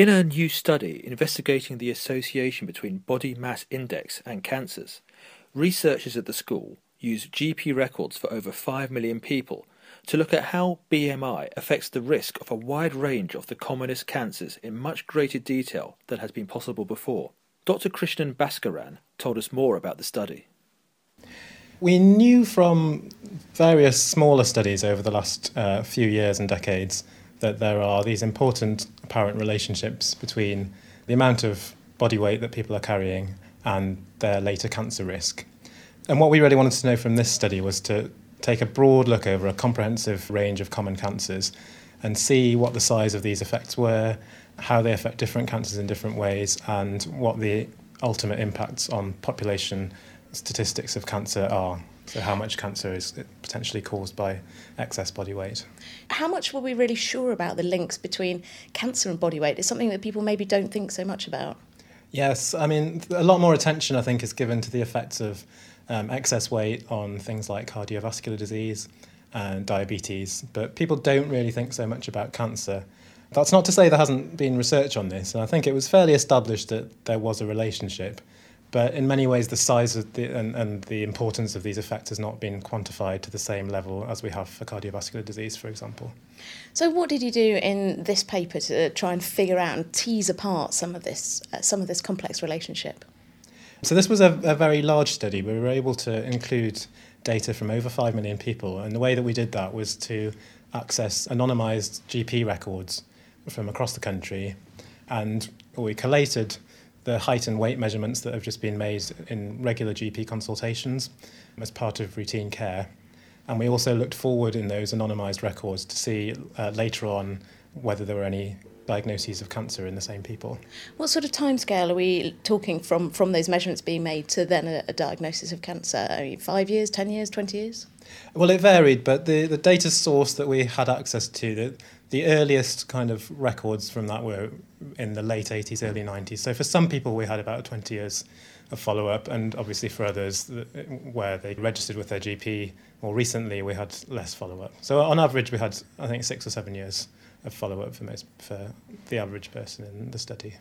In a new study investigating the association between body mass index and cancers, researchers at the school used GP records for over 5 million people to look at how BMI affects the risk of a wide range of the commonest cancers in much greater detail than has been possible before. Dr. Krishnan Bhaskaran told us more about the study. We knew from various smaller studies over the last uh, few years and decades that there are these important apparent relationships between the amount of body weight that people are carrying and their later cancer risk. And what we really wanted to know from this study was to take a broad look over a comprehensive range of common cancers and see what the size of these effects were, how they affect different cancers in different ways, and what the ultimate impacts on population statistics of cancer are. So, how much cancer is potentially caused by excess body weight? How much were we really sure about the links between cancer and body weight? It's something that people maybe don't think so much about. Yes, I mean, a lot more attention, I think, is given to the effects of um, excess weight on things like cardiovascular disease and diabetes, but people don't really think so much about cancer. That's not to say there hasn't been research on this, and I think it was fairly established that there was a relationship. But in many ways, the size of the, and, and the importance of these effects has not been quantified to the same level as we have for cardiovascular disease, for example. So, what did you do in this paper to try and figure out and tease apart some of this, uh, some of this complex relationship? So, this was a, a very large study. We were able to include data from over 5 million people, and the way that we did that was to access anonymised GP records from across the country, and we collated the height and weight measurements that have just been made in regular GP consultations as part of routine care. And we also looked forward in those anonymised records to see uh, later on whether there were any diagnoses of cancer in the same people. What sort of timescale are we talking from, from those measurements being made to then a, a diagnosis of cancer? I mean, five years, 10 years, 20 years? Well, it varied, but the, the data source that we had access to, the, the earliest kind of records from that were in the late 80s, early 90s. So for some people, we had about 20 years of follow up, and obviously for others, where they registered with their GP more recently, we had less follow up. So on average, we had, I think, six or seven years of follow up for most for the average person in the study.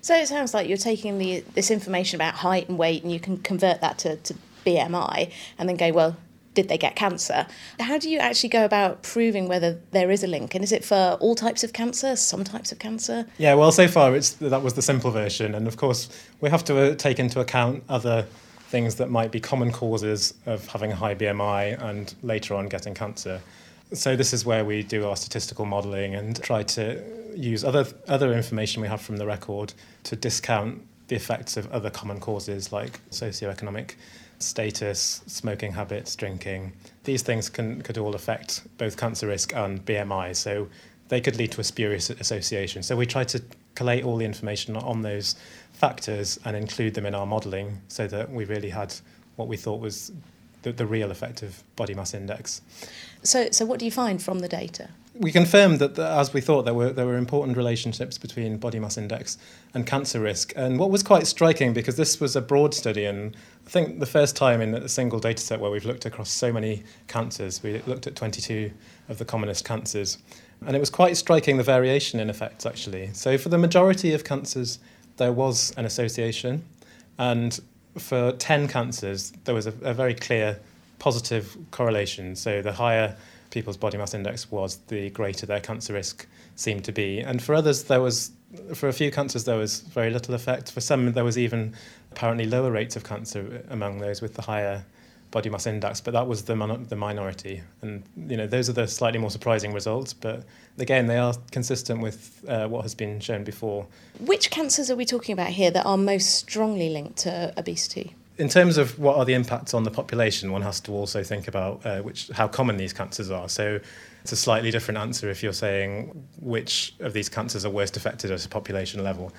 So it sounds like you're taking the this information about height and weight, and you can convert that to, to BMI, and then go, well, did they get cancer? How do you actually go about proving whether there is a link? And is it for all types of cancer, some types of cancer? Yeah, well, so far it's that was the simple version, and of course we have to uh, take into account other things that might be common causes of having a high BMI and later on getting cancer. So this is where we do our statistical modelling and try to use other other information we have from the record to discount the effects of other common causes like socioeconomic status, smoking habits, drinking. These things can could all affect both cancer risk and BMI. So they could lead to a spurious association. So we try to collate all the information on those factors and include them in our modelling so that we really had what we thought was the, the real effect of body mass index. So, so what do you find from the data? We confirmed that, as we thought, there were there were important relationships between body mass index and cancer risk. And what was quite striking, because this was a broad study, and I think the first time in a single data set where we've looked across so many cancers, we looked at 22 of the commonest cancers. And it was quite striking the variation in effects, actually. So, for the majority of cancers, there was an association. And for 10 cancers, there was a, a very clear positive correlation. So, the higher people's body mass index was, the greater their cancer risk seemed to be. And for others, there was, for a few cancers, there was very little effect. For some, there was even apparently lower rates of cancer among those with the higher body mass index, but that was the, mon- the minority. And you know, those are the slightly more surprising results, but again, they are consistent with uh, what has been shown before. Which cancers are we talking about here that are most strongly linked to obesity? In terms of what are the impacts on the population, one has to also think about uh, which how common these cancers are. So it's a slightly different answer if you're saying which of these cancers are worst affected at a population level.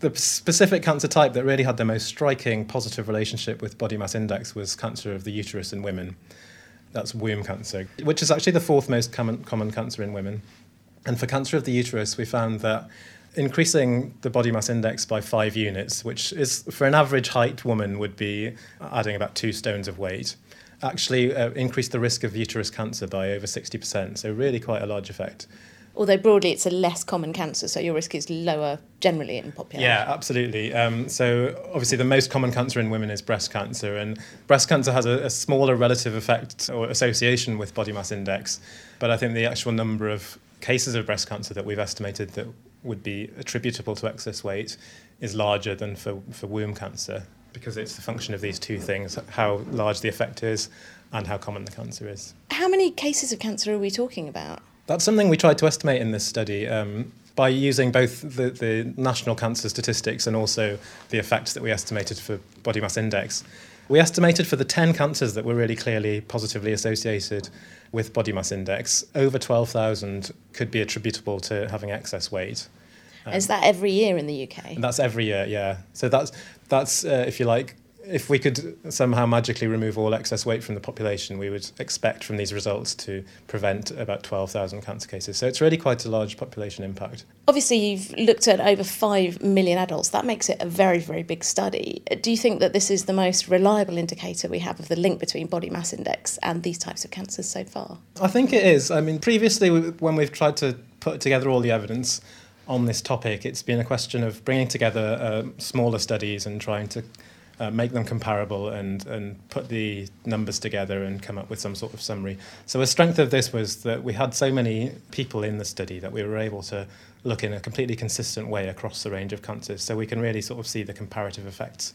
The specific cancer type that really had the most striking positive relationship with body mass index was cancer of the uterus in women. That's womb cancer, which is actually the fourth most common, common cancer in women. And for cancer of the uterus, we found that increasing the body mass index by five units, which is for an average height woman would be adding about two stones of weight, actually uh, increased the risk of uterus cancer by over 60%. So really quite a large effect. Although broadly it's a less common cancer, so your risk is lower generally in population. Yeah, absolutely. Um, so obviously the most common cancer in women is breast cancer, and breast cancer has a, a smaller relative effect or association with body mass index. But I think the actual number of cases of breast cancer that we've estimated that would be attributable to excess weight is larger than for, for womb cancer because it's the function of these two things how large the effect is and how common the cancer is. How many cases of cancer are we talking about? That's something we tried to estimate in this study um, by using both the, the national cancer statistics and also the effects that we estimated for body mass index. We estimated for the 10 cancers that were really clearly positively associated with body mass index, over 12,000 could be attributable to having excess weight. Um, Is that every year in the UK? That's every year, yeah. So that's, that's uh, if you like, if we could somehow magically remove all excess weight from the population, we would expect from these results to prevent about 12,000 cancer cases. So it's really quite a large population impact. Obviously, you've looked at over 5 million adults. That makes it a very, very big study. Do you think that this is the most reliable indicator we have of the link between body mass index and these types of cancers so far? I think it is. I mean, previously, when we've tried to put together all the evidence, on this topic, it's been a question of bringing together uh, smaller studies and trying to uh, make them comparable and, and put the numbers together and come up with some sort of summary. So a strength of this was that we had so many people in the study that we were able to look in a completely consistent way across the range of cancers. So we can really sort of see the comparative effects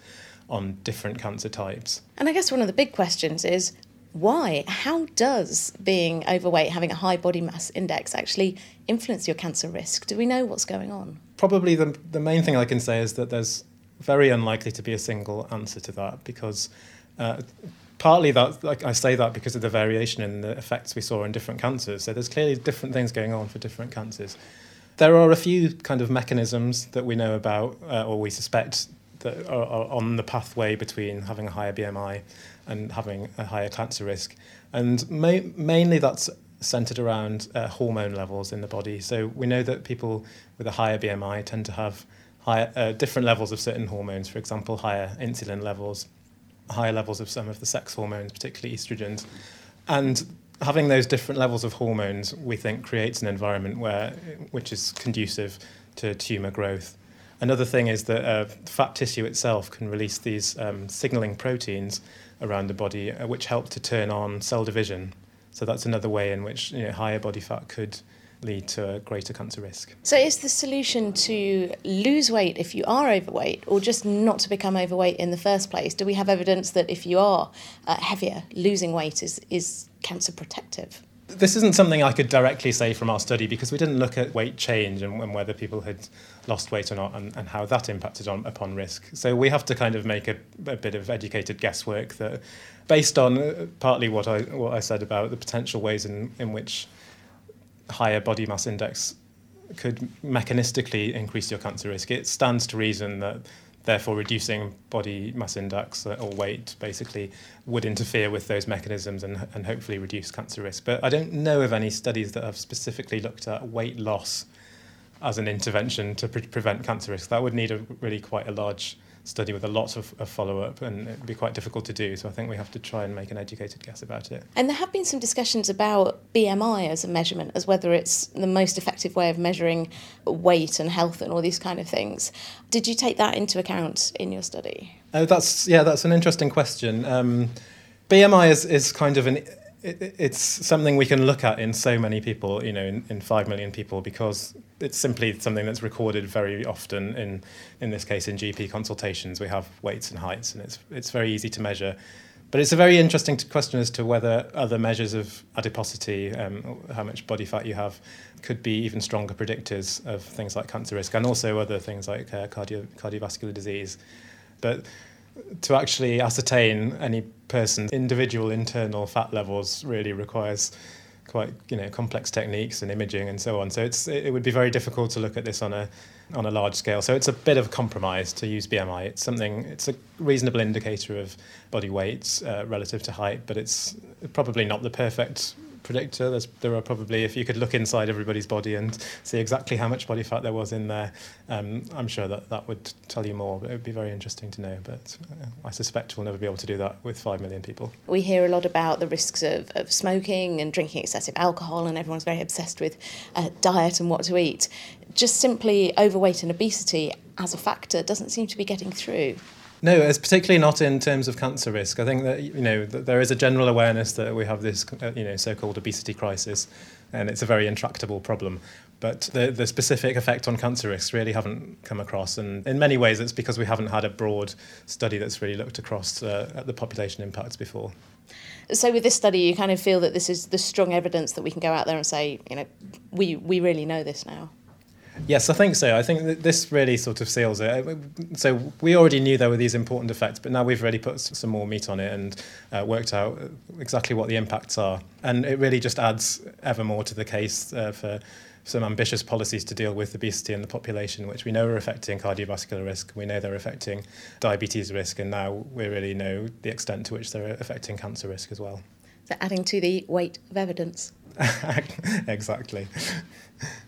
on different cancer types. And I guess one of the big questions is why? How does being overweight, having a high body mass index, actually influence your cancer risk? Do we know what's going on? Probably the, the main thing I can say is that there's very unlikely to be a single answer to that because uh, partly that like I say that because of the variation in the effects we saw in different cancers. So there's clearly different things going on for different cancers. There are a few kind of mechanisms that we know about uh, or we suspect that are, are on the pathway between having a higher BMI and having a higher cancer risk. And ma- mainly that's centered around uh, hormone levels in the body. So we know that people with a higher BMI tend to have higher, uh, different levels of certain hormones, for example, higher insulin levels, higher levels of some of the sex hormones, particularly estrogens. And having those different levels of hormones, we think, creates an environment where, which is conducive to tumour growth. Another thing is that uh, fat tissue itself can release these um, signaling proteins around the body, uh, which help to turn on cell division. So that's another way in which you know, higher body fat could lead to a greater cancer risk. So, is the solution to lose weight if you are overweight, or just not to become overweight in the first place? Do we have evidence that if you are uh, heavier, losing weight is, is cancer protective? This isn't something I could directly say from our study because we didn't look at weight change and, and whether people had lost weight or not and, and how that impacted on, upon risk. So we have to kind of make a, a bit of educated guesswork that, based on uh, partly what I, what I said about the potential ways in, in which higher body mass index could mechanistically increase your cancer risk. It stands to reason that therefore reducing body mass index or weight basically would interfere with those mechanisms and, and hopefully reduce cancer risk. But I don't know of any studies that have specifically looked at weight loss as an intervention to pre- prevent cancer risk. That would need a really quite a large study with a lot of, of follow up, and it'd be quite difficult to do. So I think we have to try and make an educated guess about it. And there have been some discussions about BMI as a measurement, as whether it's the most effective way of measuring weight and health and all these kind of things. Did you take that into account in your study? Oh, that's yeah, that's an interesting question. Um, BMI is, is kind of an it, it's something we can look at in so many people, you know, in, in five million people, because it's simply something that's recorded very often. In in this case, in GP consultations, we have weights and heights, and it's it's very easy to measure. But it's a very interesting question as to whether other measures of adiposity, um, how much body fat you have, could be even stronger predictors of things like cancer risk, and also other things like uh, cardio, cardiovascular disease. But to actually ascertain any person's individual internal fat levels really requires quite you know complex techniques and imaging and so on. So it's it would be very difficult to look at this on a on a large scale. So it's a bit of a compromise to use BMI. It's something it's a reasonable indicator of body weight uh, relative to height, but it's probably not the perfect predictor. There's, there are probably, if you could look inside everybody's body and see exactly how much body fat there was in there, um, I'm sure that that would tell you more. But it would be very interesting to know. But uh, I suspect we'll never be able to do that with 5 million people. We hear a lot about the risks of, of smoking and drinking excessive alcohol, and everyone's very obsessed with uh, diet and what to eat. Just simply overweight and obesity as a factor doesn't seem to be getting through. No, it's particularly not in terms of cancer risk. I think that you know that there is a general awareness that we have this uh, you know so-called obesity crisis, and it's a very intractable problem. But the the specific effect on cancer risks really haven't come across, and in many ways it's because we haven't had a broad study that's really looked across uh, at the population impacts before. So with this study, you kind of feel that this is the strong evidence that we can go out there and say, you know, we we really know this now. Yes, I think so. I think this really sort of seals it. So we already knew there were these important effects, but now we've really put some more meat on it and uh, worked out exactly what the impacts are. And it really just adds ever more to the case uh, for some ambitious policies to deal with obesity in the population, which we know are affecting cardiovascular risk. We know they're affecting diabetes risk, and now we really know the extent to which they're affecting cancer risk as well. So adding to the weight of evidence. exactly.